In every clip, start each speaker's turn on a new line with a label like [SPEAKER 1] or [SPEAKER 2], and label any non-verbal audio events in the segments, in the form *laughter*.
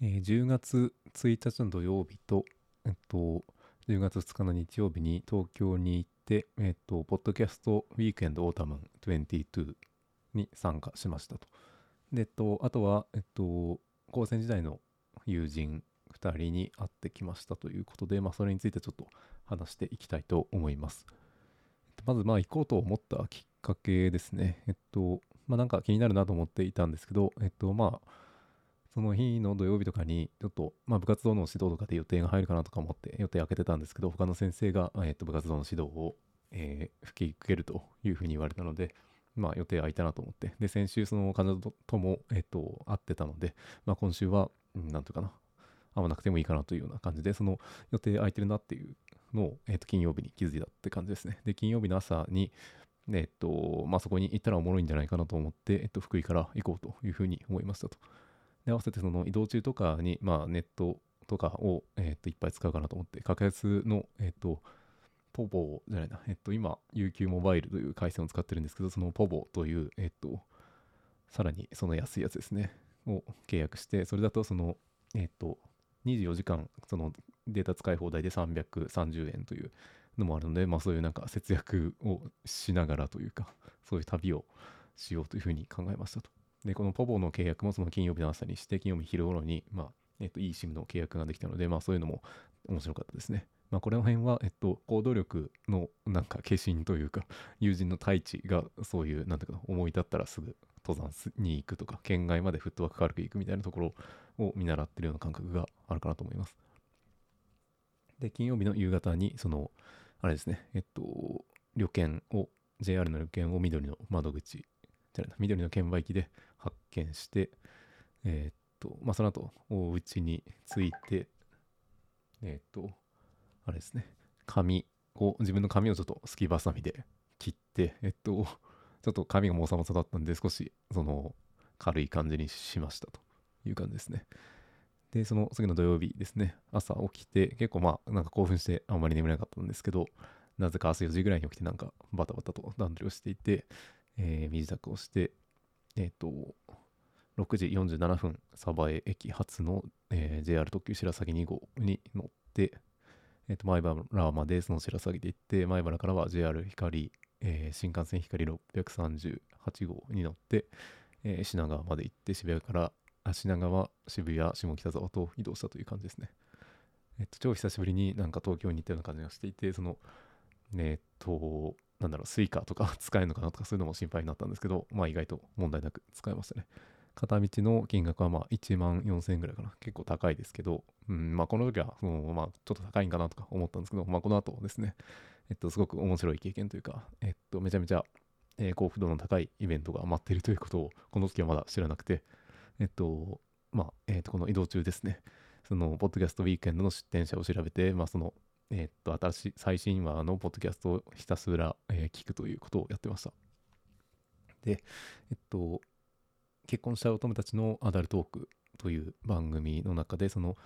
[SPEAKER 1] えー10月1日の土曜日と、えっと、10月2日の日曜日に東京に行って、えっと、ポッドキャストウィークエンドオータムン22に参加しましたと。で、えっと、あとは、えっと、高専時代の友人2人に会ってきましたということで、まあ、それについてちょっと話していきたいと思います。まず、まあ、行こうと思ったきっかけですね。えっと、まあ、なんか気になるなと思っていたんですけど、えっと、まあ、その日の土曜日とかに、ちょっと、まあ、部活動の指導とかで予定が入るかなとか思って予定開けてたんですけど、他の先生が、えっと、部活動の指導を、えー、吹き受けるというふうに言われたので、まあ、予定空いたなと思って、で、先週、その彼女とも、えっと、会ってたので、まあ、今週は、なんていうかな、会わなくてもいいかなというような感じで、その予定空いてるなっていうのを、えっと、金曜日に気づいたって感じですね。で、金曜日の朝に、えっと、まあ、そこに行ったらおもろいんじゃないかなと思って、えっと、福井から行こうというふうに思いましたと。で、合わせてその移動中とかに、まあ、ネットとかを、えっと、いっぱい使うかなと思って、格安の、えっと、ポボじゃないな、えっと、今、UQ モバイルという回線を使ってるんですけど、そのポボという、えっと、さらにその安いやつですね、を契約して、それだとその、えっと、24時間、そのデータ使い放題で330円というのもあるので、まあそういうなんか節約をしながらというか、そういう旅をしようというふうに考えましたと。で、このポボの契約もその金曜日の朝にして、金曜日昼頃に、まあ、えっと、いい SIM の契約ができたので、まあそういうのも面白かったですね。まあこの辺は、えっと、行動力のなんか化身というか、友人の太一がそういう、なんていうか、思い立ったらすぐ登山に行くとか、県外までフットワーク軽く行くみたいなところを見習ってるような感覚があるかなと思います。で、金曜日の夕方に、その、あれですね、えっと、旅券を、JR の旅券を緑の窓口、じゃないな、緑の券売機で見して、えっと、まあ、その後、お家に着いて、えっと、あれですね、髪を、自分の髪をちょっとすきばさみで切って、えっと、ちょっと髪がもさもさだったんで、少し、その、軽い感じにしましたという感じですね。で、その次の土曜日ですね、朝起きて、結構まあ、なんか興奮してあんまり眠れなかったんですけど、なぜか朝4時ぐらいに起きて、なんかバタバタと段取りをしていて、えー身支度をして、えっ、と、6時47分、鯖江駅発の、えー JR 特急白鷺2号に乗って、えっ、と、前原までその白鷺で行って、前原からは JR 光、えー新幹線光638号に乗って、えー品川まで行って、渋谷から、あ品川、渋谷、下北沢と移動したという感じですね。えっと、超久しぶりになんか東京に行ったような感じがしていて、その、えっと、なんだろう、スイカとか *laughs* 使えるのかなとかそういうのも心配になったんですけど、まあ意外と問題なく使えましたね。片道の金額はまあ1万4000円ぐらいかな。結構高いですけど、うん、まあこの時はその、まあちょっと高いんかなとか思ったんですけど、まあこの後ですね、えっと、すごく面白い経験というか、えっと、めちゃめちゃ、幸福度の高いイベントが待っているということを、この時はまだ知らなくて、えっと、まあ、えっと、この移動中ですね、その、ポッドキャストウィークエンドの出展者を調べて、まあ、その、えっと、新しい、最新話のポッドキャストをひたすら、えー聞くということをやってました。で、えっと、結婚した乙女たちのアダルトークという番組の中で、その、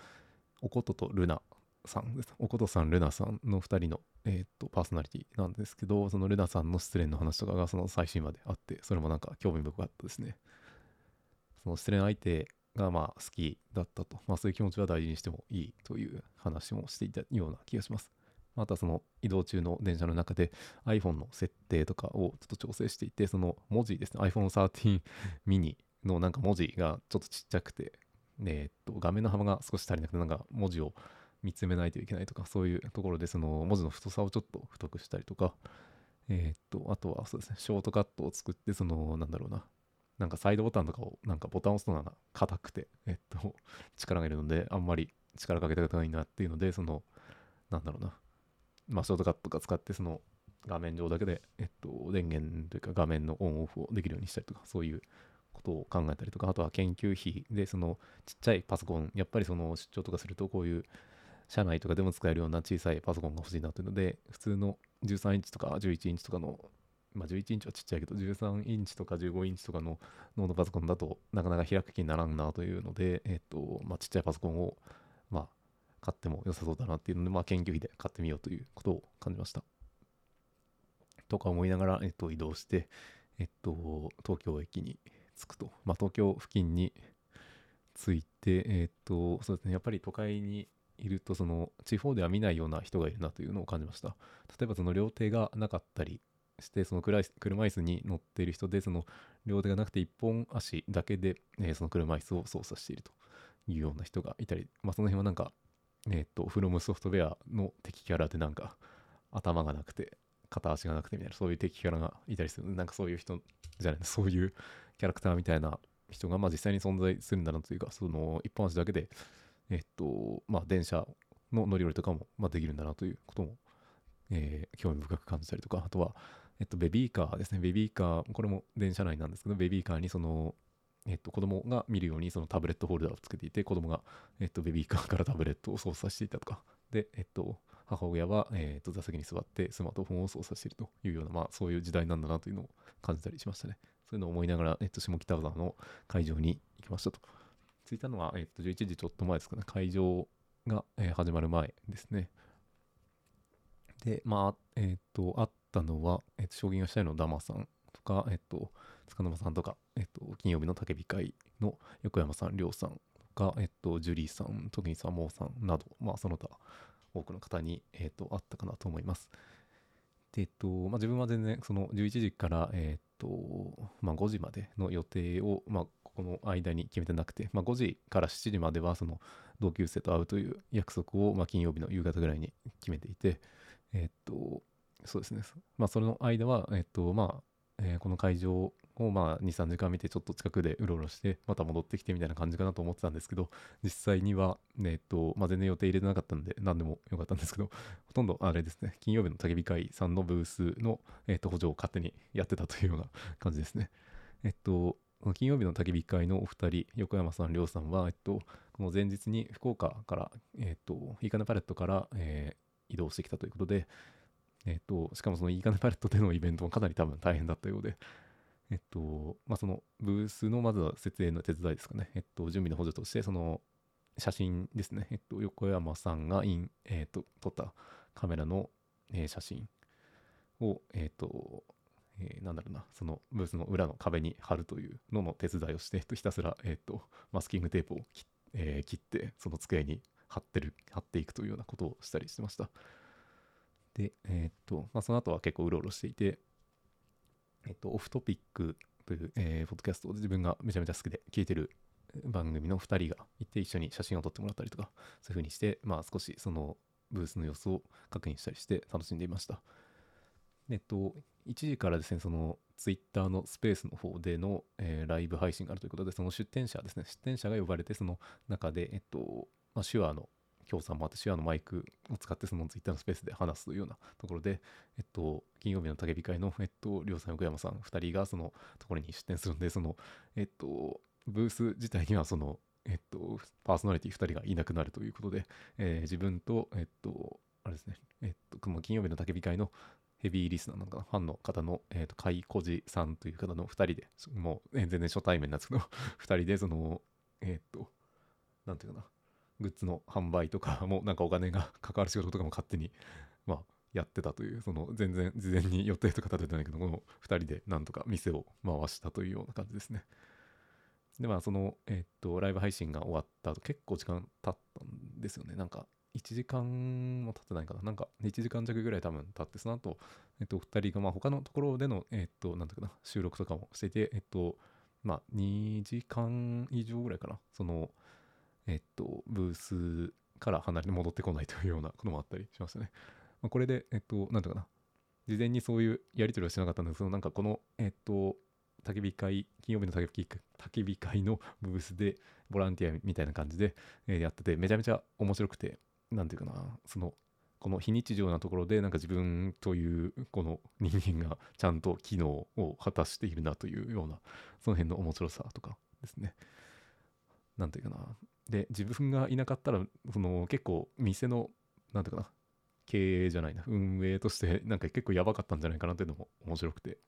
[SPEAKER 1] おこととルナさんです。おことさん、ルナさんの2人の、えーっとパーソナリティなんですけど、そのルナさんの失恋の話とかがその最新話であって、それもなんか興味深かったですね。その失恋相手がまあ好きだったと、まあそういう気持ちは大事にしてもいいという話もしていたような気がします。またその移動中の電車の中で iPhone の設定とかをちょっと調整していて、その文字ですね、iPhone 13 mini のなんか文字がちょっとちっちゃくて、えっと画面の幅が少し足りなくて、なんか文字を見つめないといけないとか、そういうところでその文字の太さをちょっと太くしたりとか、えっと、あとはそうですね、ショートカットを作って、その、なんだろうな、なんかサイドボタンとかを、なんかボタンを押すとなんか硬くて、えっと、力がいるので、あんまり力かけたくないなっていうので、その、なんだろうな、まあ、ショートカットとか使って、その、画面上だけで、えっと、電源というか画面のオンオフをできるようにしたりとか、そういうことを考えたりとか、あとは研究費で、その、ちっちゃいパソコン、やっぱりその、出張とかすると、こういう、社内とかでも使えるような小さいパソコンが欲しいなというので、普通の13インチとか11インチとかの、まあ11インチはちっちゃいけど、13インチとか15インチとかのノートパソコンだとなかなか開く気にならんなというので、えっと、まあちっちゃいパソコンを、まあ買っても良さそうだなっていうので、まあ研究費で買ってみようということを感じました。とか思いながら、えっと、移動して、えっと、東京駅に着くと、まあ東京付近について、えっ、と、そうですね、やっぱり都会にいると、その地方では見ないような人がいるなというのを感じました。例えばその両手がなかったりして、その車椅子車椅子に乗っている人で、その両手がなくて一本足だけで、えーその車椅子を操作しているというような人がいたり、まあその辺はなんか、えっ、と、フロムソフトウェアの敵キャラでなんか、頭がなくて、片足がなくてみたいな、そういう敵キャラがいたりする。なんかそういう人じゃない、そういうキャラクターみたいな人がまあ実際に存在するんだなというか、その一本足だけで、えっと、まあ電車の乗り降りとかも、まあ、できるんだなということも、えー興味深く感じたりとか、あとは、えっと、ベビーカーですね。ベビーカー、これも電車内なんですけど、ベビーカーにその、えっと、子供が見るようにそのタブレットホルダーをつけていて、子供が、えっと、ベビーカーからタブレットを操作していたとか、で、えっと、母親は、えっと、座席に座ってスマートフォンを操作しているというような、まあ、そういう時代なんだなというのを感じたりしましたね。そういうのを思いながら、えっと、下北沢の会場に行きましたと。着いたのは、えっと、11時ちょっと前ですかね。会場が、えー始まる前ですね。で、まあ、えっと、あったのは、えっと、将棋がしたいのダマさんとか、えっと、塚沼さんとか、えっと、金曜日の焚火会の横山さん、亮さんとか、えっと、ジュリーさん、時にさんもうさんなど、まあ、その他、多くの方に、えっと、あったかなと思います。で、えっと、まあ、自分は全然、その11時から、えっと、まあ、5時までの予定を、まあ、ここの間に決めてなくて、まあ、5時から7時までは、その、同級生と会うという約束を、まあ、金曜日の夕方ぐらいに決めていて、えっと、そうですね。まあ、その間は、えっと、まあ、えーこの会場を、まあ、2、3時間見て、ちょっと近くでうろうろして、また戻ってきてみたいな感じかなと思ってたんですけど、実際には、ねえっと、まあ、全然予定入れてなかったんで、何でもよかったんですけど、ほとんどあれですね、金曜日の焚き火会さんのブースの、えっと、補助を勝手にやってたというような感じですね。えっと、金曜日の焚き火会のお二人、横山さん、亮さんは、えっと、この前日に福岡から、えっと、いいかねパレットから、えー移動してきたということで、えっと、しかもそのいいかねパレットでのイベントもかなり多分大変だったようで、えっと、まあ、そのブースのまずは設営の手伝いですかね、えっと、準備の補助として、その写真ですね、えっと、横山さんがイン、えっと、撮ったカメラの、えー写真を、えっと、えーなんだろうな、そのブースの裏の壁に貼るというのの手伝いをして、えっとひたすら、えっと、マスキングテープを切,、えー切って、その机に貼ってる、貼っていくというようなことをしたりしてました。で、えっと、まあ、その後は結構うろうろしていて、えっと、オフトピックという、えーポッドキャストを自分がめちゃめちゃ好きで聞いてる番組の2人がいて一緒に写真を撮ってもらったりとか、そういう風にして、まあ少しそのブースの様子を確認したりして楽しんでいました。えっと、1時からですね、そのツイッターのスペースの方での、えーライブ配信があるということで、その出展者ですね、出展者が呼ばれて、その中で、えっと、まあ、手話の協賛もあって、手話のマイクを使って、そのツイッターのスペースで話すというようなところで、えっと、金曜日の焚き火会の、えっと、りょうさん、横山さん、2人がそのところに出展するんで、その、えっと、ブース自体には、その、えっと、パーソナリティ2人がいなくなるということで、えー自分と、えっと、あれですね、えっと、この金曜日の焚き火会のヘビーリスナーなのか、ファンの方の、えっと、カイコジさんという方の2人で、もう、全然初対面なんですけど、2人で、その、えっと、なんていうかな、グッズの販売とかも、なんかお金が関わる仕事とかも勝手に、まあ、やってたという、その、全然事前に予定とか立ててないけど、この *laughs* 2人でなんとか店を回したというような感じですね。で、まあ、その、えっと、ライブ配信が終わった後、結構時間経ったんですよね。なんか、1時間も経ってないかな。なんか、1時間弱ぐらい多分経って、その後、えっと、2人が、まあ、他のところでの、えっと、なんていうかな、収録とかもしていて、えっと、まあ、2時間以上ぐらいかな。その、えっと、ブースから離れて戻ってこないというようなこともあったりしましたね。まあ、これで、えっと、なんていうかな、事前にそういうやり取りはしてなかったんですけど、なんかこの、えっと、焚き火会、金曜日の焚き火焚き火会のブースでボランティアみたいな感じで、えーやってて、めちゃめちゃ面白くて、なんていうかな、その、この非日常なところで、なんか自分というこの人間がちゃんと機能を果たしているなというような、その辺の面白さとかですね。なんていうかな。で、自分がいなかったら、その結構店の、なんていうかな、経営じゃないな、運営として *laughs* なんか結構やばかったんじゃないかなっていうのも面白くて、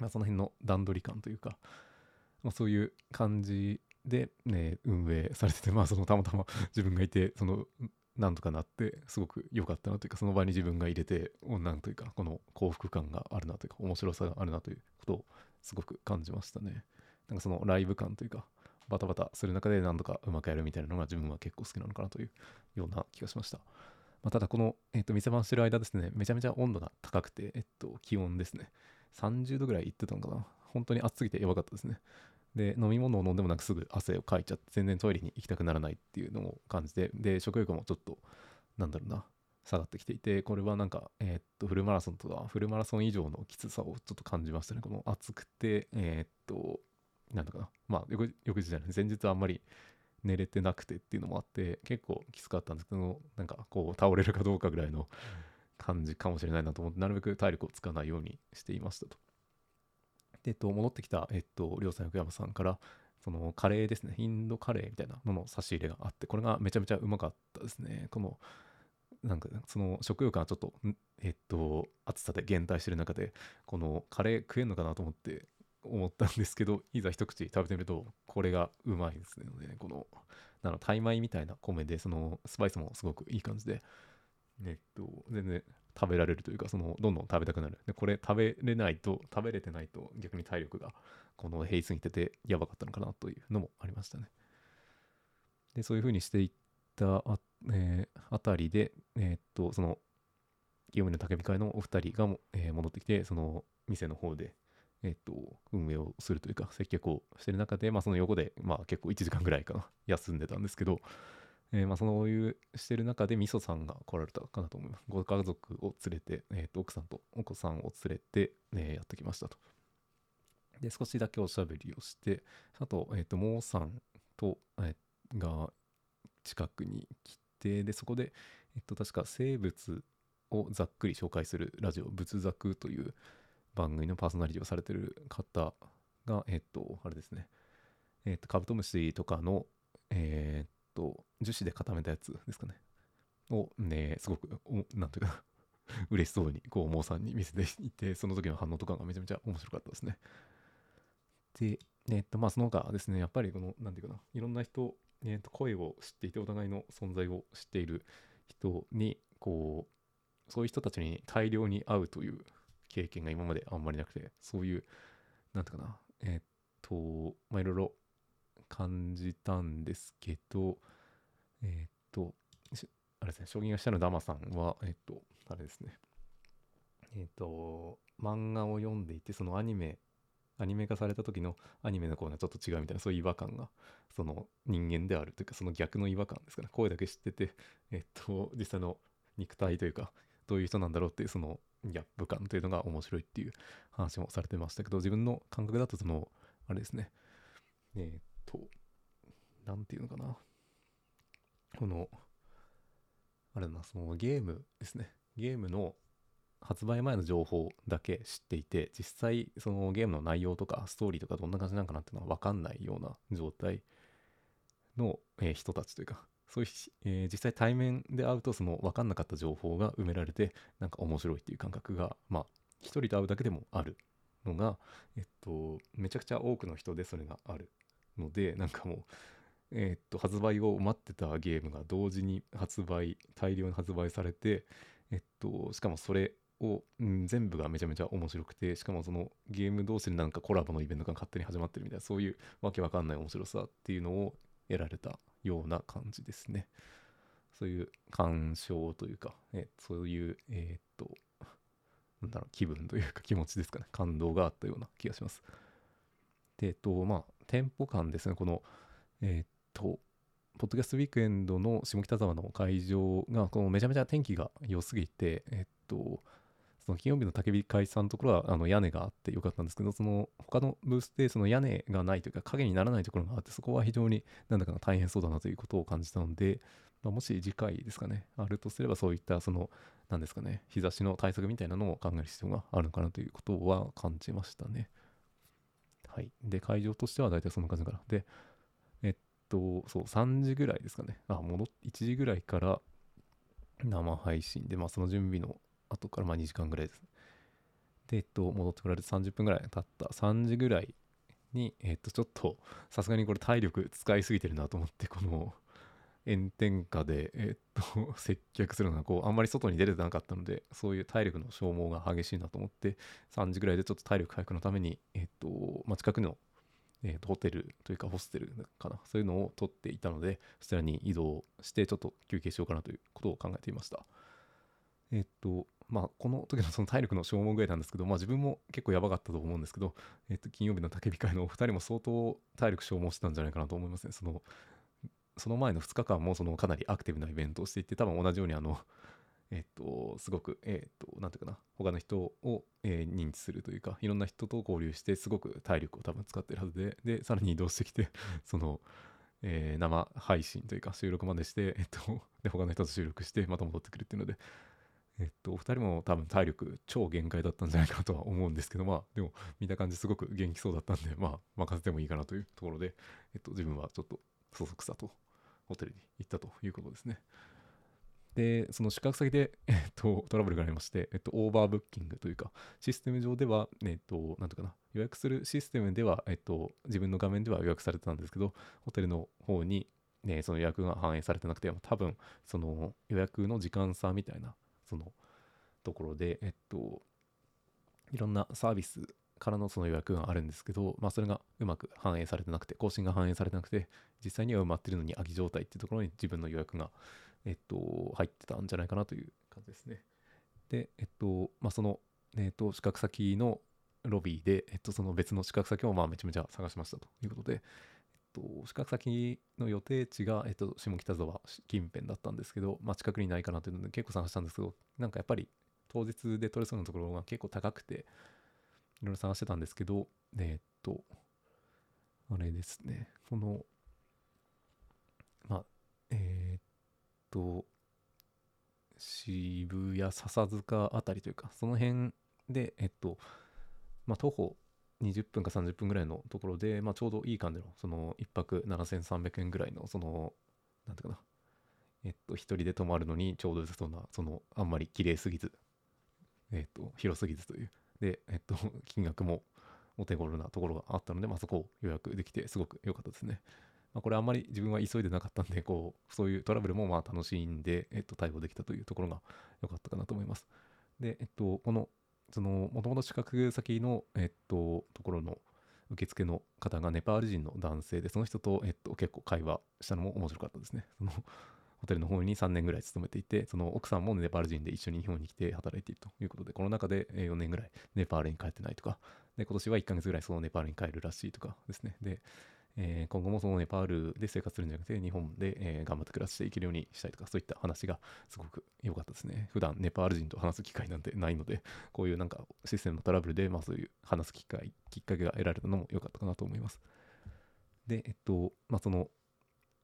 [SPEAKER 1] まあ、その辺の段取り感というか、まあ、そういう感じで、ね、運営されてて、まあそのたまたま自分がいて、そのなんとかなって、すごく良かったなというか、その場に自分が入れて、おなんというか、この幸福感があるなというか、面白さがあるなということをすごく感じましたね。なんかそのライブ感というか、バタバタする中で何度かうまくやるみたいなのが自分は結構好きなのかなというような気がしました。まあ、ただこの、えっ、と、店番してる間ですね、めちゃめちゃ温度が高くて、えっと、気温ですね。30度ぐらいいってたのかな。本当に暑すぎてやばかったですね。で、飲み物を飲んでもなくすぐ汗をかいちゃって、全然トイレに行きたくならないっていうのを感じて、で、食欲もちょっと、なんだろうな、下がってきていて、これはなんか、えー、っと、フルマラソンとか、フルマラソン以上のきつさをちょっと感じましたね。この暑くて、えー、っと、なんだかな、まあ、翌日じゃない、前日あんまり寝れてなくてっていうのもあって、結構きつかったんですけど、なんかこう、倒れるかどうかぐらいの感じかもしれないなと思って、なるべく体力を使わないようにしていましたと。で、えっと、戻ってきた、えっと、りょうさん、横山さんから、そのカレーですね、インドカレーみたいなのの差し入れがあって、これがめちゃめちゃうまかったですね。このなんかその食欲がちょっとえっと暑さで減退してる中でこのカレー食えんのかなと思って思ったんですけどいざ一口食べてみるとこれがうまいですね、このなのタイ米みたいな米でそのスパイスもすごくいい感じでえっと全然食べられるというかそのどんどん食べたくなる。でこれ食べれないと食べれてないと逆に体力がこの平すぎててやばかったのかなというのもありましたね。でそういう風にしていったあ,、えー、あたりで、えー、っと、その、清盛の焚火会のお二人がも、えー、戻ってきて、その店の方で、えっと、運営をするというか、接客をしてる中で、まあ、その横で、まあ、結構1時間ぐらいかな、*laughs* 休んでたんですけど、えー、まあ、そういうしてる中で、みそさんが来られたかなと思います。ご家族を連れて、えっと、奥さんとお子さんを連れて、え、やってきましたと。で、少しだけおしゃべりをして、あと、えっと、モーさんと、え、が近くに来て、で、そこで、えっと、確か生物をざっくり紹介するラジオ、仏作という番組のパーソナリティをされてる方が、えっと、あれですね、えっと、カブトムシとかの、えっと、樹脂で固めたやつですかね、をね、すごく、なんていうか嬉しそうに、こう、モーさんに見せていて、その時の反応とかがめちゃめちゃ面白かったですね。で、えっと、まあ、その他ですね、やっぱりこの、なんていうかな、いろんな人えー、と声を知っていてお互いの存在を知っている人にこうそういう人たちに大量に会うという経験が今まであんまりなくてそういうなんていうかな。えっ、とまあいろいろ感じたんですけどえっ、とあれですね将棋が下のダマさんはえっ、とあれですね。えっ、と漫画を読んでいてそのアニメアニメ化された時のアニメのコーナーちょっと違うみたいなそういう違和感がその人間であるというかその逆の違和感ですかね。声だけ知っててえっと実際の肉体というかどういう人なんだろうっていうそのギャップ感というのが面白いっていう話もされてましたけど自分の感覚だとそのあれですね。えっと何て言うのかな。このあれだなそのゲームですね。ゲームの発売前の情報だけ知っていて、実際そのゲームの内容とかストーリーとかどんな感じなのかなっていうのは分かんないような状態の、えー、人たちというか、そういう、えー、実際対面で会うとその分かんなかった情報が埋められて、なんか面白いっていう感覚が、まあ、一人と会うだけでもあるのが、えっと、めちゃくちゃ多くの人でそれがあるので、なんかもう、えっと、発売を待ってたゲームが同時に発売、大量に発売されて、えっと、しかもそれを、うん、全部がめちゃめちゃ面白くてしかもそのゲーム同士でなんかコラボのイベントが勝手に始まってるみたいなそういうわけわかんない面白さっていうのを得られたような感じですね。そういう鑑賞というか、えそういうえー、っとなんだろう気分というか気持ちですかね。感動があったような気がします。でえっとまあテンポ感ですね。このえー、っとポッドキャストウィークエンドの下北沢の会場がこのめちゃめちゃ天気が良すぎてえっとその金曜日の焚き火会さんのところはあの屋根があってよかったんですけど、その他のブースでその屋根がないというか影にならないところがあって、そこは非常になんだか大変そうだなということを感じたので、まあ、もし次回ですかね、あるとすればそういったその、なんですかね、日差しの対策みたいなのを考える必要があるのかなということは感じましたね。はい。で、会場としては大体そんな感じかな。で、えっと、そう、3時ぐらいですかね。あ、戻っ、1時ぐらいから生配信で、まあその準備の後からまあ2時間ぐらいです。で、えっと、戻ってこられて30分ぐらい経った3時ぐらいに、えっと、ちょっとさすがにこれ体力使いすぎてるなと思って、この炎天下で、えっと、接客するのがこう、あんまり外に出れてなかったので、そういう体力の消耗が激しいなと思って、3時ぐらいでちょっと体力回復のために、えっと、まあ、近くの、えー、とホテルというかホステルかなそういうのを取っていたのでそちらに移動してちょっと休憩しようかなということを考えていましたえっとまあこの時のその体力の消耗ぐらいなんですけどまあ自分も結構やばかったと思うんですけど、えっと、金曜日の焚き火会のお二人も相当体力消耗してたんじゃないかなと思いますね。そのその前の2日間もそのかなりアクティブなイベントをしていて多分同じようにあのえっと、すごく、えっと、なんていうかな、他の人を、えー、認知するというか、いろんな人と交流して、すごく体力を多分使ってるはずで、で、さらに移動してきて、その、えー、生配信というか、収録までして、えっと、で、他の人と収録して、また戻ってくるっていうので、えっと、お二人も多分体力超限界だったんじゃないかとは思うんですけど、まあ、でも、見た感じすごく元気そうだったんで、まあ、任せてもいいかなというところで、えっと、自分はちょっと、そそくさと、ホテルに行ったということですね。で、その宿泊先で、えっと、トラブルがありまして、えっと、オーバーブッキングというか、システム上では、えっと、なんとかな、予約するシステムでは、えっと、自分の画面では予約されてたんですけど、ホテルの方に、ね、その予約が反映されてなくて、多分、その予約の時間差みたいな、そのところで、えっと、いろんなサービスからのその予約があるんですけど、まあ、それがうまく反映されてなくて、更新が反映されてなくて、実際には埋まってるのに空き状態っていうところに自分の予約がえっと、入ってたんじゃないかなという感じですね。で、えっと、まあ、その、えっと、宿泊先のロビーで、えっと、その別の宿泊先をまあめちゃめちゃ探しましたということで、と、宿泊先の予定地が、えっと、下北沢近辺だったんですけど、まあ、近くにないかなというので結構探したんですけど、なんかやっぱり当日で取れそうなところが結構高くて、いろいろ探してたんですけど、えっと、あれですね、この、まあ、えー、っと、渋谷、笹塚あたりというか、その辺で、えっと、まあ、徒歩20分か30分ぐらいのところで、まあ、ちょうどいい感じの、その1泊7300円ぐらいの、その、なんていうかな、えっと、一人で泊まるのにちょうど良さそうな、その、あんまり綺麗すぎず、えっと、広すぎずという、で、えっと、*laughs* 金額もお手頃なところがあったので、まあ、そこを予約できて、すごく良かったですね。まあ、これあんまり自分は急いでなかったんで、こう、そういうトラブルもまあ楽しんで、えっと、対応できたというところが良かったかなと思います。で、えっと、この、その、もともと宿泊先の、えっと、ところの受付の方がネパール人の男性で、その人と、えっと、結構会話したのも面白かったですね。その、ホテルの方に3年ぐらい勤めていて、その奥さんもネパール人で一緒に日本に来て働いているということで、この中で4年ぐらいネパールに帰ってないとか、で、今年は1ヶ月ぐらいそのネパールに帰るらしいとかですね。で、えー、今後もそのネパールで生活するんじゃなくて、日本で、えー、頑張って暮らしていけるようにしたいとか、そういった話がすごく良かったですね。普段ネパール人と話す機会なんてないので、*laughs* こういうなんかシステムのトラブルで、まあそういう話す機会、きっかけが得られたのも良かったかなと思います。で、えっと、まあその、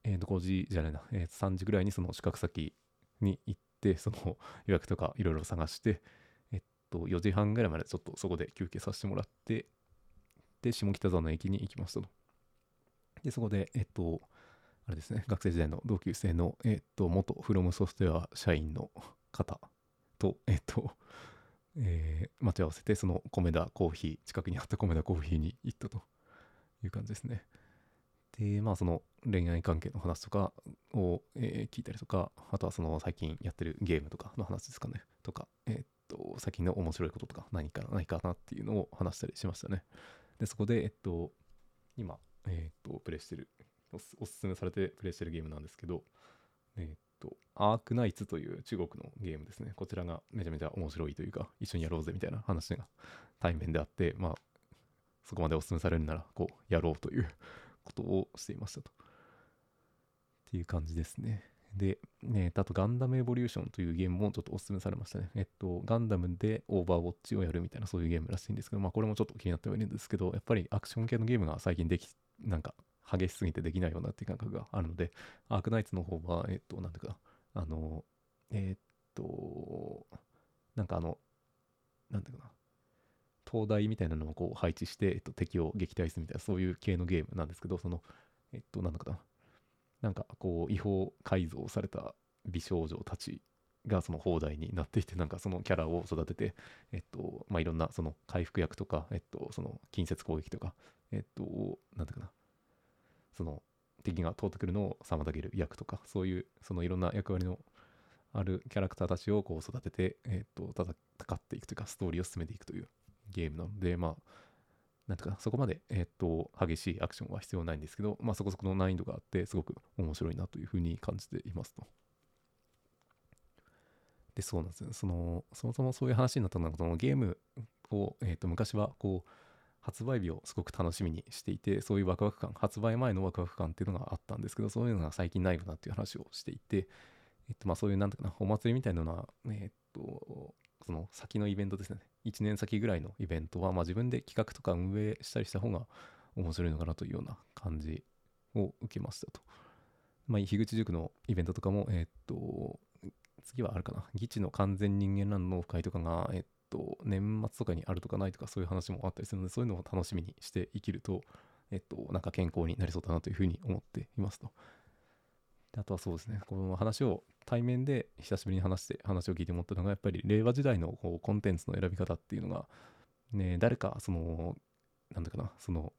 [SPEAKER 1] えっ、ー、と、5時じゃないな、えー、3時ぐらいにその宿泊先に行って、*laughs* その予約とかいろいろ探して、えっと、4時半ぐらいまでちょっとそこで休憩させてもらって、で、下北沢の駅に行きましたと。で、そこで、えっと、あれですね、学生時代の同級生の、えっと、元フロムソフトウェア社員の方と、えっと、えー、待ち合わせて、その米田コーヒー、近くにあった米田コーヒーに行ったという感じですね。で、まあ、その恋愛関係の話とかを、えー、聞いたりとか、あとはその最近やってるゲームとかの話ですかね、とか、えー、っと、最近の面白いこととか何かないかなっていうのを話したりしましたね。で、そこで、えっと、今、えっ、と、プレイしてるお、おすすめされてプレイしてるゲームなんですけど、えっ、と、アークナイツという中国のゲームですね。こちらがめちゃめちゃ面白いというか、一緒にやろうぜみたいな話が対面であって、まあ、そこまでおすすめされるなら、こう、やろうということをしていましたと。っていう感じですね。で、ね、あとガンダムエボリューションというゲームもちょっとお勧めされましたね。えっと、ガンダムでオーバーウォッチをやるみたいなそういうゲームらしいんですけど、まあこれもちょっと気になってはいるんですけど、やっぱりアクション系のゲームが最近でき、なんか激しすぎてできないようなっていう感覚があるので、アークナイツの方は、えっと、なんていうか、あの、えっと、なんかあの、なんていうかな、灯台みたいなのをこう配置して、えっと、敵を撃退するみたいな、そういう系のゲームなんですけど、その、えっと、なんだかな、なんかこう違法改造された美少女たちがその放題になっていてなんかそのキャラを育ててえっとまあいろんなその回復役とかえっとその近接攻撃とかえっとなんていうかなその敵が通ってくるのを妨げる役とかそういうそのいろんな役割のあるキャラクターたちをこう育ててえっと戦っていくというかストーリーを進めていくというゲームなのでまあなんていうか、そこまで、えっと、激しいアクションは必要ないんですけど、まあ、そこそこの難易度があって、すごく面白いなというふうに感じていますと。で、そうなんですよ。その、そもそもそういう話になったのは、そのゲームを、えっと、昔は、こう、発売日をすごく楽しみにしていて、そういうワクワク感、発売前のワクワク感っていうのがあったんですけど、そういうのが最近ないよなっていう話をしていて、えっと、まあそういう、なんていうかな、お祭りみたいなのは、えっと、その先のイベントですね。1年先ぐらいのイベントは、まあ自分で企画とか運営したりした方が面白いのかなというような感じを受けましたと。まあ、樋口塾のイベントとかも、えっと、次はあるかな。議地の完全人間ランのオフ会とかが、えっと、年末とかにあるとかないとかそういう話もあったりするので、そういうのを楽しみにして生きると、えっと、なんか健康になりそうだなというふうに思っていますと。あとはそうですね、この話を対面で久しぶりに話して話を聞いて思ったのが、やっぱり令和時代のこうコンテンツの選び方っていうのが、ね、誰か、その、なんだかな、その、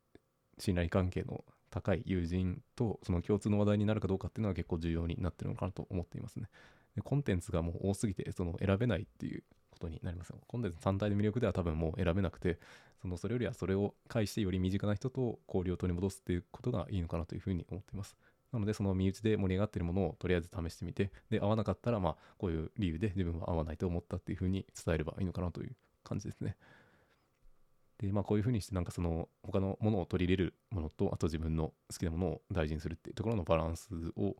[SPEAKER 1] 信頼関係の高い友人とその共通の話題になるかどうかっていうのは結構重要になってるのかなと思っていますね。でコンテンツがもう多すぎて、その選べないっていうことになります。コンテンツ単体の魅力では多分もう選べなくて、そのそれよりはそれを介してより身近な人と交流を取り戻すっていうことがいいのかなというふうに思っています。なので、その身内で盛り上がってるものをとりあえず試してみて、で、合わなかったら、まあ、こういう理由で自分は合わないと思ったっていうふうに伝えればいいのかなという感じですね。で、まあ、こういうふうにして、なんかその、他のものを取り入れるものと、あと自分の好きなものを大事にするっていうところのバランスを、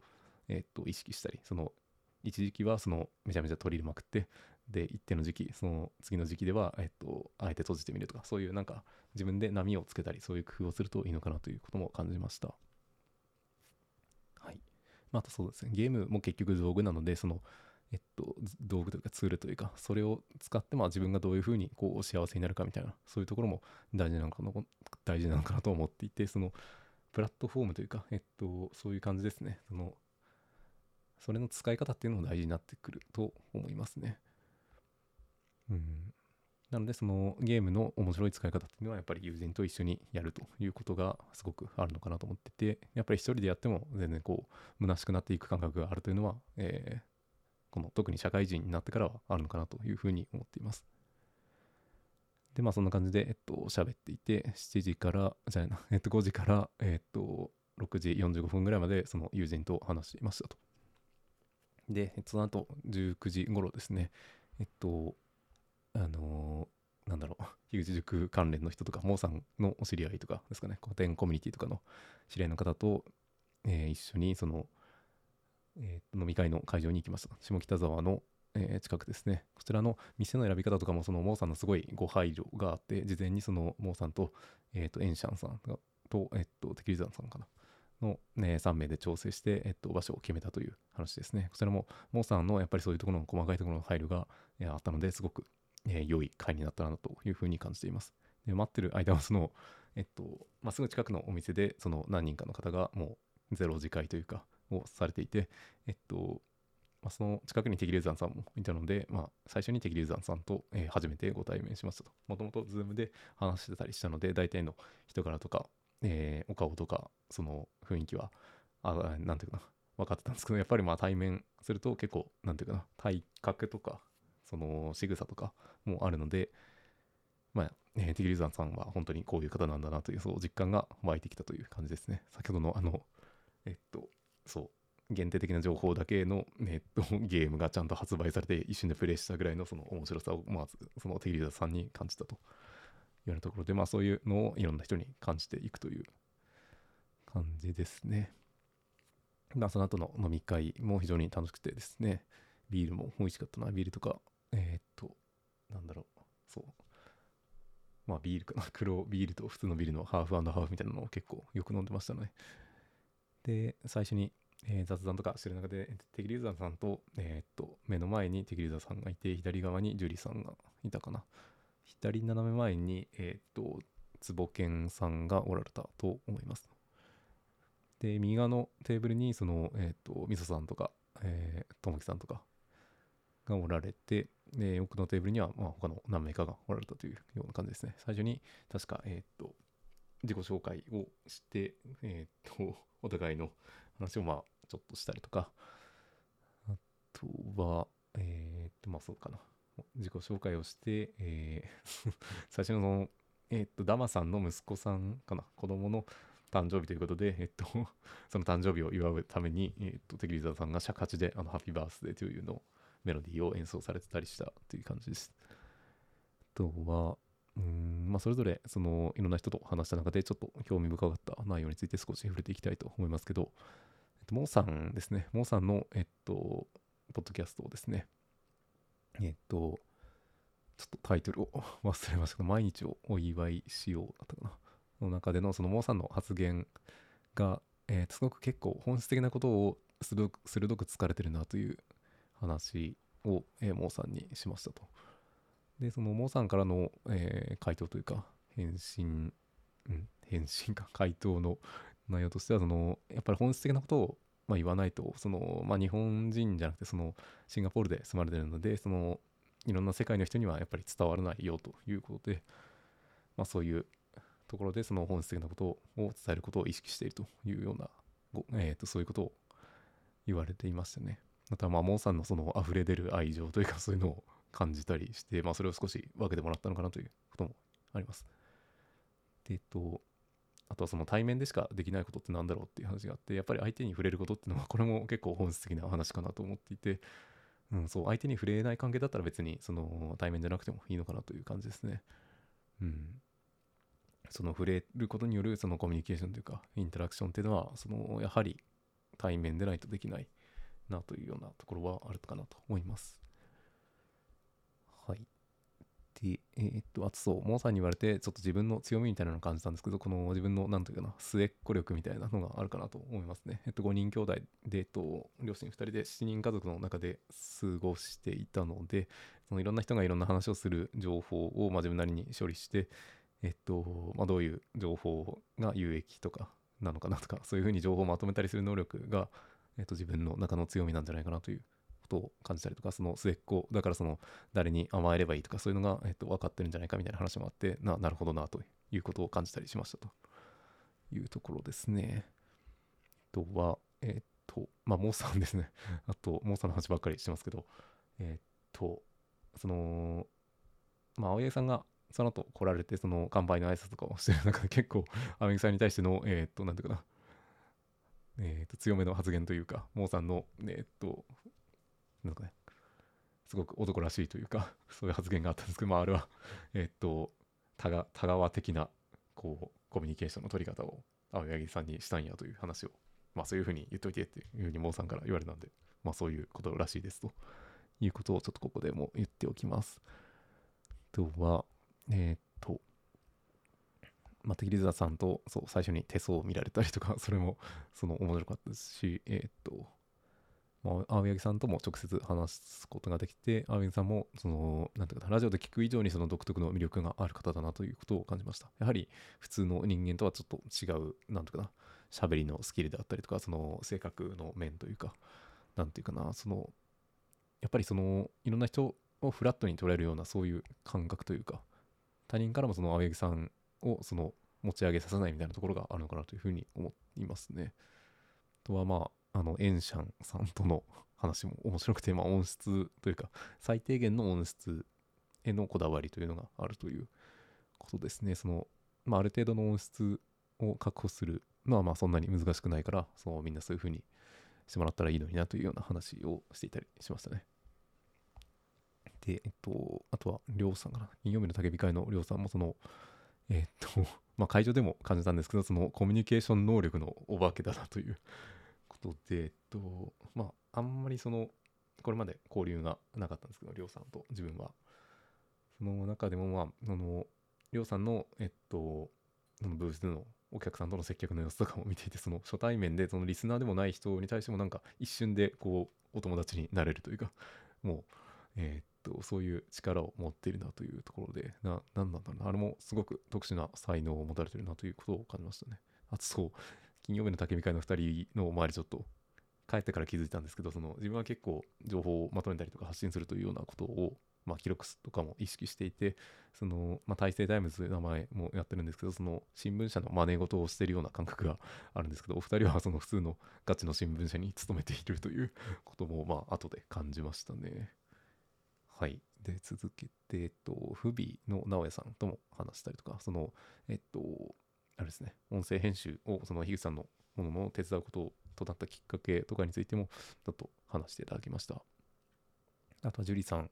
[SPEAKER 1] えっと、意識したり、その、一時期はそのめちゃめちゃ取り入れまくってで一定の時期その次の時期ではえっとあえて閉じてみるとかそういうなんか自分で波をつけたりそういう工夫をするといいのかなということも感じました。はい。またそうですね、ゲームも結局道具なので、その、えっと、道具というかツールというか、それを使って、まあ自分がどういうふうにこう幸せになるかみたいな、そういうところも大事なのかな、大事なのかなと思っていて、その、プラットフォームというか、えっと、そういう感じですね。その、それの使い方っていうのも大事になってくると思いますね。うん。なので、そのゲームの面白い使い方っていうのは、やっぱり友人と一緒にやるということがすごくあるのかなと思ってて、やっぱり一人でやっても全然こう、虚しくなっていく感覚があるというのは、えー、この特に社会人になってからはあるのかなというふうに思っています。で、まあそんな感じで、えっと、喋っていて、7時から、じゃあな、えっと、5時から、えっと、6時45分ぐらいまでその友人と話していましたと。で、その後19時頃ですね、えっと、あのー、なんだろう、*laughs* 樋口塾関連の人とか、モーさんのお知り合いとかですかね、古典コミュニティとかの知り合いの方と、えー、一緒にその、えー、飲み会の会場に行きました。下北沢の、えー、近くですね。こちらの店の選び方とかも、そのモーさんのすごいご配慮があって、事前にそのモーさんと、えっ、ー、と、エンシャンさんと、えっ、と、テキリザンさんかな。の、ね、3名で調整して、えっと、場所を決めたという話ですね。こちらも、モーさんのやっぱりそういうところの細かいところの配慮が、えー、あったので、すごくえー、良い回になったなというふうに感じています。で待ってる間はその、えっと、まあ、すぐ近くのお店でその何人かの方がもうゼロ次会というかをされていて、えっと、まあ、その近くに敵流山さんもいたので、まあ、最初に敵流山さんと、えー、初めてご対面しましたと。もともとズームで話してたりしたので、大体の人柄とか、えー、お顔とか、その雰囲気は、あなんていうかな、分かってたんですけど、やっぱりまあ対面すると結構、なんていうかな、体格とか、その仕草とかもあるので、まあ、えー、ティギリザンさんは本当にこういう方なんだなという、そう実感が湧いてきたという感じですね。先ほどのあの、えっと、そう、限定的な情報だけの、えっと、*laughs* ゲームがちゃんと発売されて一瞬でプレイしたぐらいのその面白さをまずそのティギリザさんに感じたとうようなところで、まあそういうのをいろんな人に感じていくという感じですね。まあその後の飲み会も非常に楽しくてですね、ビールも美味しかったな、ビールとかえー、っと、なんだろう、そう。まあビールかな、*laughs* 黒ビールと普通のビールのハーフハーフみたいなのを結構よく飲んでましたね。で、最初に、えー、雑談とかしてる中で、テキリューザーさんと、えー、っと、目の前にテキリューザーさんがいて、左側にジュリーさんがいたかな。左斜め前に、えー、っと、坪健さんがおられたと思います。で、右側のテーブルに、その、えっと、みそさんとか、えー、ともきさんとかがおられて、で、奥のテーブルには、まあ、他の何名かがおられたというような感じですね。最初に、確か、えー、っと、自己紹介をして、え、っと、お互いの話を、まあ、ちょっとしたりとか、あとは、え、っと、まあ、そうかな。自己紹介をして、えー *laughs* 最初のえっと、ダマさんの息子さんかな、子供の誕生日ということで、えっと、*laughs* その誕生日を祝うために、えっと、テキリザさんが尺八で、あの、ハッピーバースデーというのを、メロディーを演奏されてたりしたという感じです。あとは、うん、まあ、それぞれ、その、いろんな人と話した中で、ちょっと興味深かった内容について少し触れていきたいと思いますけど、えっと、モーさんですね、モーさんの、えっと、ポッドキャストをですね、えっと、ちょっとタイトルを *laughs* 忘れましたけど、毎日をお祝いしようだったかな。の中でのそのモーさんの発言が、えー、すごく結構本質的なことを鋭く鋭く疲れてるなという話を、えー、モーさんにしましたと。で、そのモーさんからの、えー、回答というか、返信、うん、返信か、回答の内容としては、その、やっぱり本質的なことを、まあ、言わないと、その、まあ、日本人じゃなくて、その、シンガポールで住まれてるので、その、いろんな世界の人にはやっぱり伝わらないよということで、まあ、そういうところでその本質的なことを伝えることを意識しているというような、えー、とそういうことを言われていましたね。またまあモーさんのその溢れ出る愛情というかそういうのを感じたりして、まあ、それを少し分けてもらったのかなということもあります。で、えっと、あとはその対面でしかできないことって何だろうっていう話があって、やっぱり相手に触れることっていうのは、これも結構本質的な話かなと思っていて、うん、そう、相手に触れない関係だったら別に、その対面じゃなくてもいいのかなという感じですね。うん。その触れることによるそのコミュニケーションというか、インタラクションっていうのは、その、やはり対面でないとできないなというようなところはあるかなと思います。はい。で、えー、っと、あとそう、モーさんに言われて、ちょっと自分の強みみたいなのを感じたんですけど、この自分の、なんというかな、末っ子力みたいなのがあるかなと思いますね。えっと、5人兄弟で、えっと、両親2人で7人家族の中で過ごしていたので、そのいろんな人がいろんな話をする情報を、まあ、自分なりに処理して、えっと、まあ、どういう情報が有益とかなのかなとか、そういうふうに情報をまとめたりする能力が、えっと、自分の中の強みなんじゃないかなということを感じたりとか、その末っ子、だからその誰に甘えればいいとか、そういうのが、えっと、分かってるんじゃないかみたいな話もあって、ななるほどなということを感じたりしましたというところですね。あとは、えっと、まあ、モーさんですね。*laughs* あと、モーさんの話ばっかりしてますけど、えっと、その、まあ、青柳さんがその後来られて、その乾杯の挨拶とかをしてる中で結構、青柳さんに対しての、え、っと、なんていうかな、え、っと、強めの発言というか、モーさんの、え、っと、なんかね、すごく男らしいというか、*laughs* そういう発言があったんですけど、まあ、あれは、*laughs* えっと、田川的な、こう、コミュニケーションの取り方を青柳さんにしたんやという話を、まあ、そういうふうに言っといてっていうふうにモーさんから言われたんで、まあ、そういうことらしいですということをちょっとここでも言っておきます。あとは、えー、っと、まあ、テキリザさんとそう最初に手相を見られたりとか、それもその面白かったですし、えー、っと、まあ、青柳さんとも直接話すことができて、青柳さんも、その、なんていうかラジオで聞く以上にその独特の魅力がある方だなということを感じました。やはり普通の人間とはちょっと違う、なんていうかな、喋りのスキルであったりとか、その性格の面というか、なんていうかな、その、やっぱりその、いろんな人をフラットに捉えるようなそういう感覚というか、他人からもその青柳さんをその持ち上げさせないみたいなところがあるのかなというふうに思いますね。あとはまあ、あの、エンシャンさんとの話も面白くて、まあ音質というか、最低限の音質へのこだわりというのがあるということですね。その、まあある程度の音質を確保するのはまあそんなに難しくないから、そのみんなそういうふうにしてもらったらいいのになというような話をしていたりしましたね。で、えっと、あとは、りょうさんかな。金曜日の焚き火会のりょうさんも、その、えっと、まあ、会場でも感じたんですけど、そのコミュニケーション能力のお化けだなということで、えっと、まあ、あんまりその、これまで交流がなかったんですけど、りょうさんと自分は。その中でも、まあ、その、りょうさんの、えっと、そのブースでのお客さんとの接客の様子とかも見ていて、その初対面で、そのリスナーでもない人に対してもなんか一瞬でこう、お友達になれるというか、*laughs* もう、えー、とそういう力を持っているなというところでな何なんだろうな。あれもすごく特殊な才能を持たれてるなということを感じましたね。あとそう。金曜日の焚き火会の2人の周りちょっと帰ってから気づいたんですけどその自分は結構情報をまとめたりとか発信するというようなことをまあ、記録とかも意識していて、その、まあ、大成タイムズという名前もやってるんですけど、その新聞社の真似事をしてるような感覚があるんですけど、お二人はその普通のガチの新聞社に勤めているということも、まあ、後で感じましたね。はい。で、続けて、えっと、不備の直哉さんとも話したりとか、その、えっと、あれですね、音声編集を、その樋口さんのものの手伝うこととなったきっかけとかについても、ちょっと話していただきました。あとは、樹里さん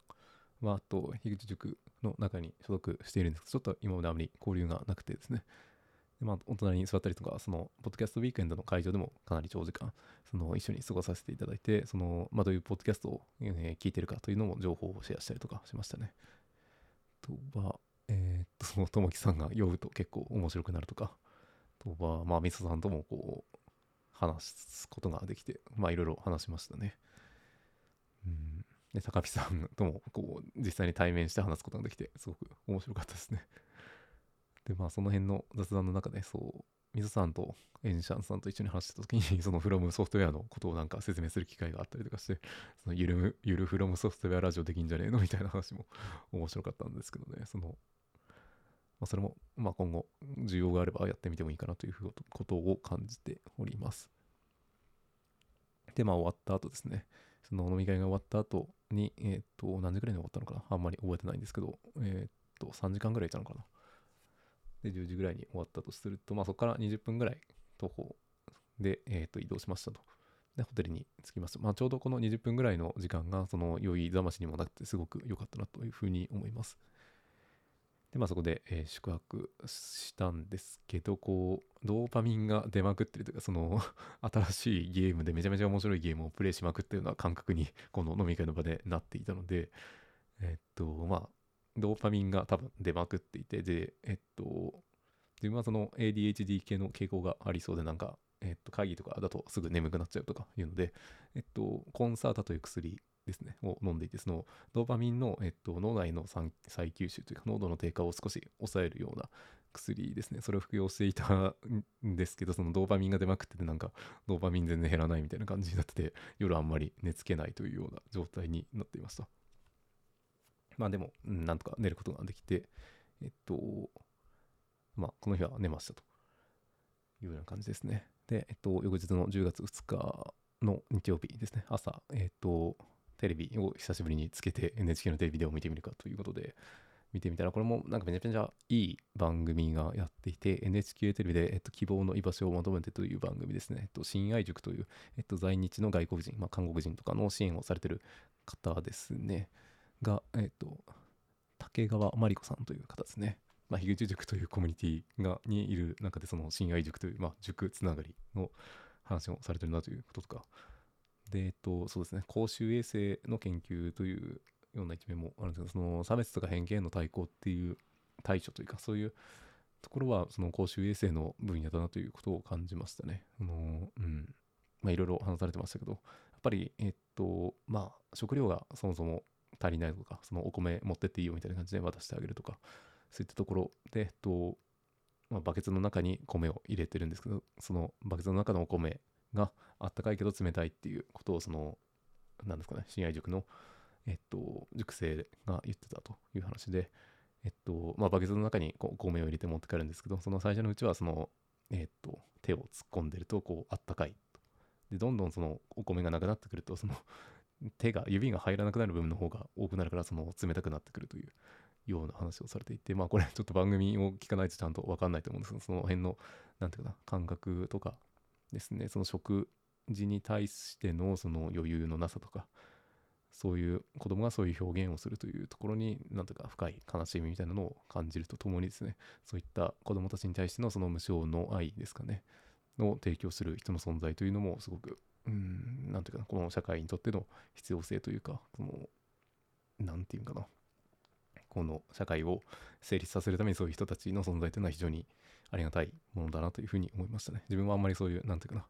[SPEAKER 1] は、あと、樋口塾の中に所属しているんですけど、ちょっと今まであまり交流がなくてですね、でまあ、お隣に座ったりとか、その、ポッドキャストウィークエンドの会場でもかなり長時間、その、一緒に過ごさせていただいて、その、まあ、どういうポッドキャストを、えー、聞いてるかというのも情報をシェアしたりとかしましたね。とは、その、ともきさんが酔うと結構面白くなるとか、とは、まあ、みそさんともこう、話すことができて、まあ、いろいろ話しましたね。うん。で、高木さんとも、こう、実際に対面して話すことができて、すごく面白かったですね。で、まあ、その辺の雑談の中で、そう、水さんとエンシャンさんと一緒に話した時に、*laughs* そのフロムソフトウェアのことをなんか説明する機会があったりとかして、そのゆるゆるフロムソフトウェアラジオできんじゃねえの？みたいな話も面白かったんですけどね、その、まあ、それも、まあ、今後、需要があればやってみてもいいかなということを感じております。で、まあ、終わった後ですね、その飲み会が終わった後に、えっ、と、何時ぐらいに終わったのかな？あんまり覚えてないんですけど、えっ、と、3時間ぐらいいたのかな？で、10時ぐらいに終わったとすると、まあそこから20分ぐらい徒歩で、えー、と移動しましたと。で、ホテルに着きました。まあちょうどこの20分ぐらいの時間が、その酔いざましにもなくてすごく良かったなというふうに思います。で、まあそこで、えー、宿泊したんですけど、こう、ドーパミンが出まくってるというか、その *laughs* 新しいゲームでめちゃめちゃ面白いゲームをプレイしまくってるような感覚に、*laughs* この飲み会の場でなっていたので、えっと、まあ、ドーパミンが多分出まくっていて、で、えっと、自分はその ADHD 系の傾向がありそうで、なんか、えっと、会議とかだとすぐ眠くなっちゃうとかいうので、えっと、コンサータという薬ですね、を飲んでいて、そのドーパミンの、えっと、脳内の再吸収というか、濃度の低下を少し抑えるような薬ですね。それを服用していたんですけど、そのドーパミンが出まくってて、なんか、ドーパミン全然減らないみたいな感じになってて、夜あんまり寝つけないというような状態になっていました。まあでも、なんとか寝ることができて、えっと、まあ、この日は寝ましたというような感じですね。で、えっと、翌日の10月2日の日曜日ですね、朝、えっと、テレビを久しぶりにつけて *laughs* NHK のテレビでを見てみるかということで、見てみたら、これもなんかめちゃめちゃいい番組がやっていて、NHK テレビで、えっと、希望の居場所を求めてという番組ですね。えっと、新愛塾という、えっと、在日の外国人、まあ、韓国人とかの支援をされてる方ですね。が、えっ、と、竹川真理子さんという方ですね。まあ、樋口塾というコミュニティがにいる中で、その親愛塾という、まあ、塾つながりの話をされてるなということとか、で、えっと、そうですね、公衆衛生の研究というような一面もあるんですけど、その差別とか偏見への対抗っていう対処というか、そういうところは、その公衆衛生の分野だなということを感じましたね。あの、うん。まあ、いろいろ話されてましたけど、やっぱり、えっと、まあ、食料がそもそも足りないとか、そのお米持ってっていいよみたいな感じで渡してあげるとか、そういったところで、えっと、まあ、バケツの中に米を入れてるんですけど、そのバケツの中のお米があったかいけど冷たいっていうことを、その、なんですかね、親愛塾の、えっと、塾生が言ってたという話で、えっと、まあ、バケツの中にこう米を入れて持って帰るんですけど、その最初のうちは、その、えっと、手を突っ込んでると、こう、あったかい。で、どんどんそのお米がなくなってくると、その手が、指が入らなくなる部分の方が多くなるから、その冷たくなってくるというような話をされていて、まあこれちょっと番組を聞かないとちゃんとわかんないと思うんですけど、その辺の、なんていうかな、感覚とかですね、その食事に対してのその余裕のなさとか、そういう子供がそういう表現をするというところに、なんとか深い悲しみみたいなのを感じるとともにですね、そういった子供たちに対してのその無償の愛ですかね、を提供する人の存在というのもすごくうん、なんていうかな、この社会にとっての必要性というか、その、なんていうかな、この社会を成立させるためにそういう人たちの存在というのは非常にありがたいものだなというふうに思いましたね。自分はあんまりそういう、なんていうかな、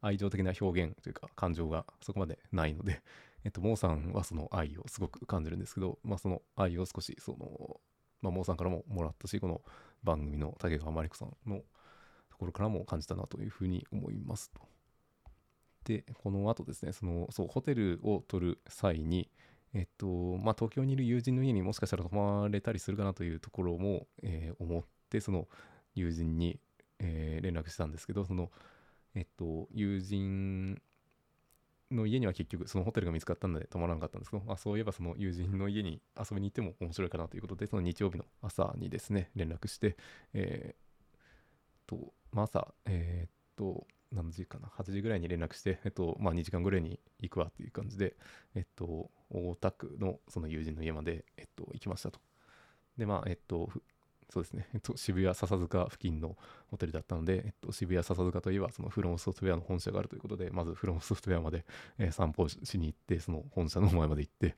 [SPEAKER 1] 愛情的な表現というか感情がそこまでないので、えっと、モーさんはその愛をすごく感じるんですけど、まあその愛を少し、その、まあモーさんからももらったし、この番組の竹川真理子さんのところからも感じたなというふうに思いますと。で、この後ですね、その、そう、ホテルを取る際に、えっと、まあ、東京にいる友人の家にもしかしたら泊まれたりするかなというところも、えー、思って、その友人に、えー、連絡したんですけど、その、えっと、友人の家には結局そのホテルが見つかったので泊まらなかったんですけど、まあ、そういえばその友人の家に遊びに行っても面白いかなということでその日曜日の朝にですね連絡してえー、と、まあ、朝えー、っと何時かな？8時ぐらいに連絡して、えっとまあ、2時間ぐらいに行くわっていう感じで、えっと、大田区のその友人の家まで、えっと、行きましたと。でまあえっとそうですね、えっと、渋谷笹塚付近のホテルだったので、えっと、渋谷笹塚といえばそのフロムソフトウェアの本社があるということでまずフロムソフトウェアまで、え、散歩しに行ってその本社の前まで行って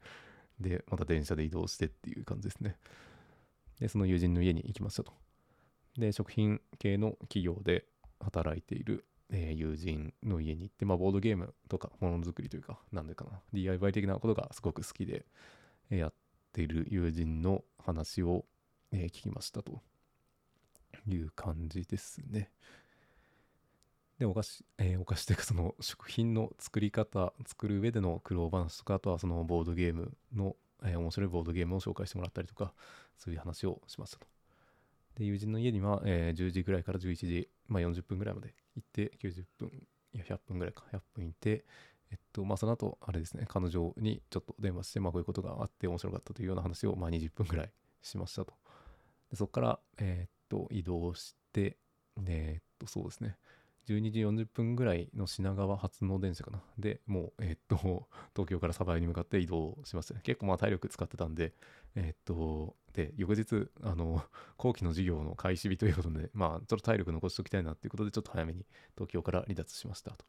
[SPEAKER 1] でまた電車で移動してっていう感じですね。でその友人の家に行きましたと。で食品系の企業で働いている、えー、友人の家に行って、まあ、ボードゲームとかものづくりというか何でかな DIY 的なことがすごく好きで、えー、やってる友人の話をえー、聞きましたという感じですね。で、お菓子、えー、お菓子というかその食品の作り方、作る上での苦労話とか、あとはそのボードゲームの、えー、面白いボードゲームを紹介してもらったりとか、そういう話をしましたと。で、友人の家には、えー、10時ぐらいから11時、まあ40分ぐらいまで行って、90分、いや、100分ぐらいか、100分行って、えっと、まあその後、あれですね、彼女にちょっと電話して、まあこういうことがあって面白かったというような話を、まあ20分ぐらいしましたと。でそこから、えー、っと、移動して、えー、っと、そうですね。12時40分ぐらいの品川発の電車かな。で、もう、えー、っと、*laughs* 東京から鯖江に向かって移動しましたね。結構まあ体力使ってたんで、え、っと、で、翌日、あの、後期の授業の開始日ということで、まあ、ちょっと体力残しておきたいなっていうことで、ちょっと早めに東京から離脱しましたと。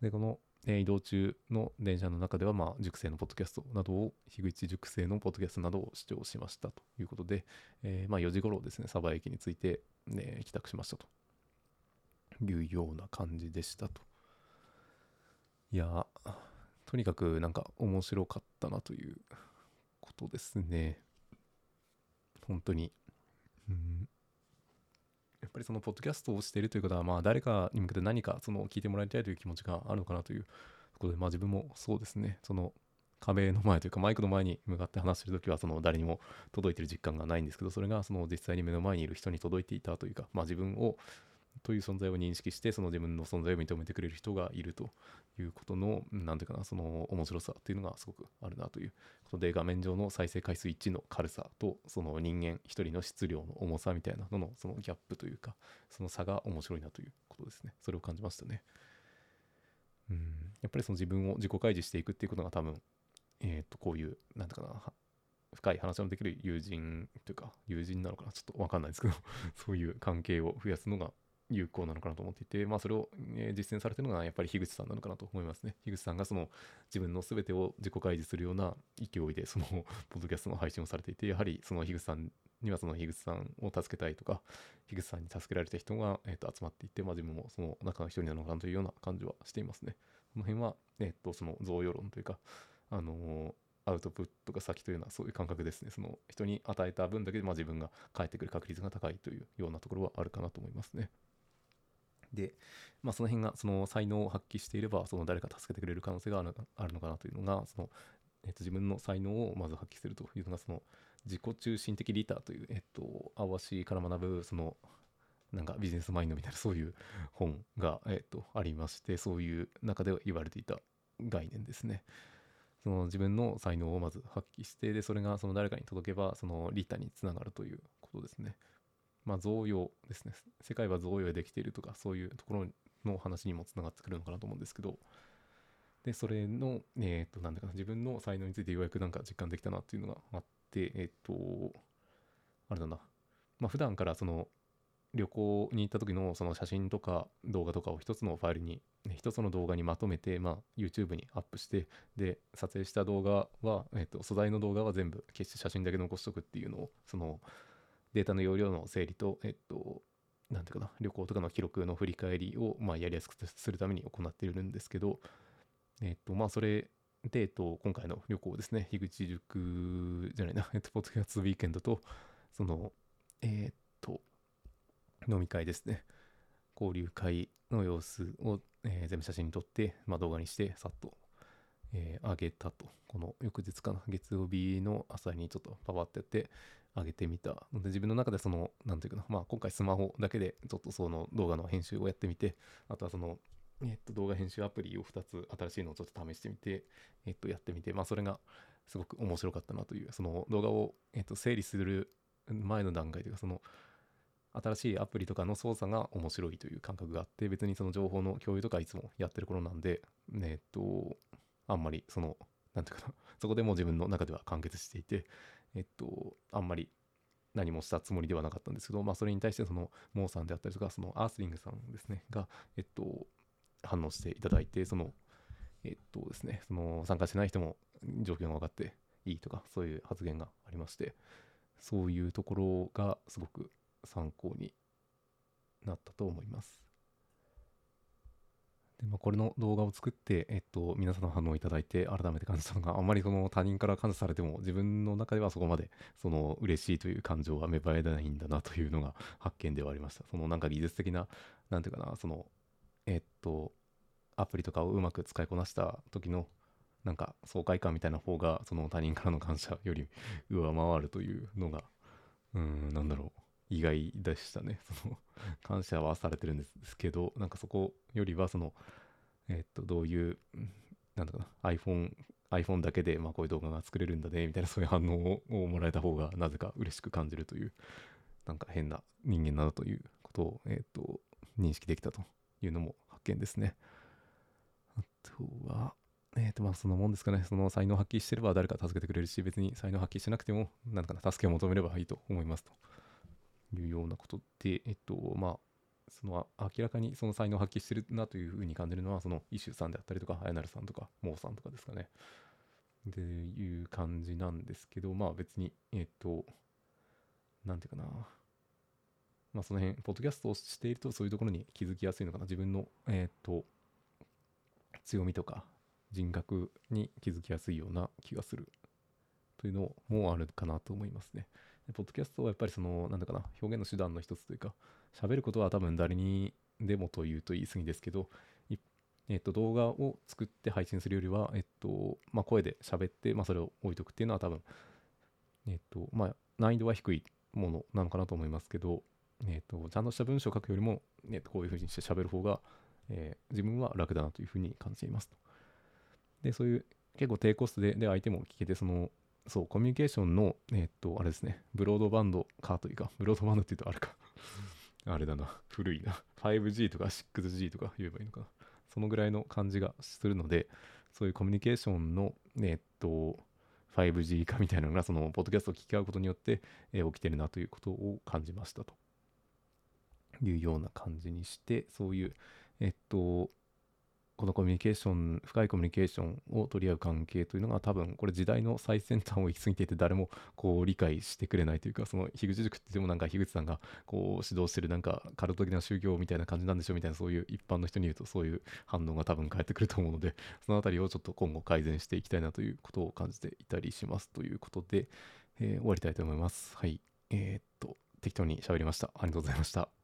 [SPEAKER 1] で、この、えー、移動中の電車の中では、まあ、塾生のポッドキャストなどを、樋口塾生のポッドキャストなどを視聴しましたということで、えー、まあ、4時頃ですね、鯖駅に着いて、ね、帰宅しましたというような感じでしたと。いや、とにかくなんか面白かったなということですね。本当に。うんやっぱりそのポッドキャストをしているということは、まあ誰かに向けて何かその聞いてもらいたいという気持ちがあるのかなというところで、まあ自分もそうですね、その壁の前というかマイクの前に向かって話してる時はその誰にも届いてる実感がないんですけど、それがその実際に目の前にいる人に届いていたというか、まあ自分をという存在を認識して、その自分の存在を認めてくれる人がいるということの、なんていうかな、その面白さっていうのがすごくあるなということで、画面上の再生回数1の軽さと、その人間一人の質量の重さみたいなのの、そのギャップというか、その差が面白いなということですね。それを感じましたね。うん、やっぱりその自分を自己開示していくっていうことが多分、えっ、ー、と、こういう、なんていうかな、深い話のできる友人というか、友人なのかなちょっとわかんないですけどそういう関係を増やすのが有効なのかなと思っていて、まあ、それを、実践されてるのがやっぱり樋口さんなのかなと思いますね。樋口さんがその自分の全てを自己開示するような勢いでそのポッドキャストの配信をされていて、やはりその樋口さんにはその樋口さんを助けたいとか、樋口さんに助けられた人が、えー、と集まっていて、まあ、自分もその中の一人なのかなというような感じはしていますね。この辺は、えっ、とその贈与論というか、あのーアウトプットが先というようなそういう感覚ですね。その人に与えた分だけでまあ自分が返ってくる確率が高いというようなところはあるかなと思いますね。で、まあ、その辺がその才能を発揮していればその誰か助けてくれる可能性があるあるのかなというのがその、えっと、自分の才能をまず発揮するというのがその自己中心的リターという、えっと、アワシから学ぶそのなんかビジネスマインドみたいなそういう本が、えっと、ありましてそういう中で言われていた概念ですね。その自分の才能をまず発揮してでそれがその誰かに届けばそのリターにつながるということですね。まあ、贈与ですね。世界は贈与できているとか、そういうところの話にもつながってくるのかなと思うんですけど、で、それの、えっ、と、なんだかな、自分の才能についてようやくなんか実感できたなっていうのがあって、えっ、と、あれだな。まあ、普段からその、旅行に行った時のその写真とか動画とかを一つのファイルに、一つの動画にまとめて、まあ、YouTube にアップして、で、撮影した動画は、えっ、と、素材の動画は全部消して写真だけ残しとくっていうのを、その、データの容量の整理と、えっと、なんていうかな、旅行とかの記録の振り返りを、まあ、やりやすくするために行っているんですけど、えっと、まあ、それで、えっと、今回の旅行ですね、樋口塾じゃないな、えっと、ポッドキャストウィーケンドと、その、えっと、飲み会ですね、交流会の様子を、えー、全部写真に撮って、まあ、動画にして、さっと、えー、上げたと。この翌日かな、月曜日の朝にちょっとパパってやって、上げてみた。ので自分の中でその何ていうかな。まあ今回スマホだけでちょっとその動画の編集をやってみてあとはそのえっと、動画編集アプリを2つ新しいのをちょっと試してみて、えっと、やってみて、まあ、それがすごく面白かったなという、その動画を、えっと、整理する前の段階というか、その、新しいアプリとかの操作が面白いという感覚があって、別にその情報の共有とかいつもやってる頃なんで、えっと、あんまりその、なんていうかな、そこでもう自分の中では完結していて、えっと、あんまり何もしたつもりではなかったんですけど、まあ、それに対してそのモーさんであったりとか、そのアースリングさんですね、が、えっと、反応していただいて、その、えっとですね、その参加してない人も状況が分かっていいとか、そういう発言がありまして、そういうところがすごく参考になったと思います。でまあ、これの動画を作って、えっと、皆さんの反応をいただいて、改めて感じたのが、あんまりその他人から感謝されても、自分の中ではそこまで、その嬉しいという感情は芽生えないんだなというのが発見ではありました。そのなんか技術的な、なんていうかな、その、えっと、アプリとかをうまく使いこなした時の、なんか爽快感みたいな方が、その他人からの感謝より上回るというのが、うん、なんだろう。意外でしたね。*laughs* その感謝はされてるんですけど、なんかそこよりは、その、えっと、どういう、なんだかな、iPhone、iPhone だけで、まあこういう動画が作れるんだね、みたいなそういう反応をもらえた方が、なぜか嬉しく感じるという、なんか変な人間なのということを、えっと、認識できたというのも発見ですね。あとは、えっ、と、まあ、そのもんですかね。その才能を発揮してれば誰か助けてくれるし、別に才能を発揮しなくても、なんかな、助けを求めればいいと思いますと。いうようなことで、えっと、まあ、その明らかにその才能を発揮してるなというふうに感じるのは、そのイシュさんであったりとか、あやなるさんとか、モーさんとかですかね。っていう感じなんですけど、まあ別に、えっと、なんていうかな。まあその辺、ポッドキャストをしているとそういうところに気づきやすいのかな。自分の、えっと、強みとか人格に気づきやすいような気がするというのもあるかなと思いますね。ポッドキャストはやっぱりその、なんだかな、表現の手段の一つというか、喋ることは多分誰にでもというと言い過ぎですけど、えっと、動画を作って配信するよりは、えっと、まあ、声で喋って、まあ、それを置いとくっていうのは多分、えっと、まあ、難易度は低いものなのかなと思いますけど、えっと、ちゃんとした文章を書くよりも、えっと、こういうふうにして喋る方が、えー、自分は楽だなというふうに感じていますと。で、そういう結構低コストでで相手も聞けて、そのそう、コミュニケーションの、えー、っと、あれですね、ブロードバンドかというか、ブロードバンドって言うとあれか。あれだな、古いな。5G とか 6G とか言えばいいのかな。そのぐらいの感じがするので、そういうコミュニケーションの、えー、っと、5G 化みたいなのが、その、ポッドキャストを聞き合うことによって、えー、起きてるなということを感じましたというような感じにして、そういう、えっと、このコミュニケーション、深いコミュニケーションを取り合う関係というのが多分これ時代の最先端を行き過ぎていて誰もこう理解してくれないというか、その樋口塾ってでもなんか樋口さんがこう指導してるなんかカルト的な宗教みたいな感じなんでしょみたいなそういう一般の人に言うとそういう反応が多分返ってくると思うので、そのあたりをちょっと今後改善していきたいなということを感じていたりしますということで、えー、終わりたいと思います。はい。えー、っと、適当に喋りました。ありがとうございました。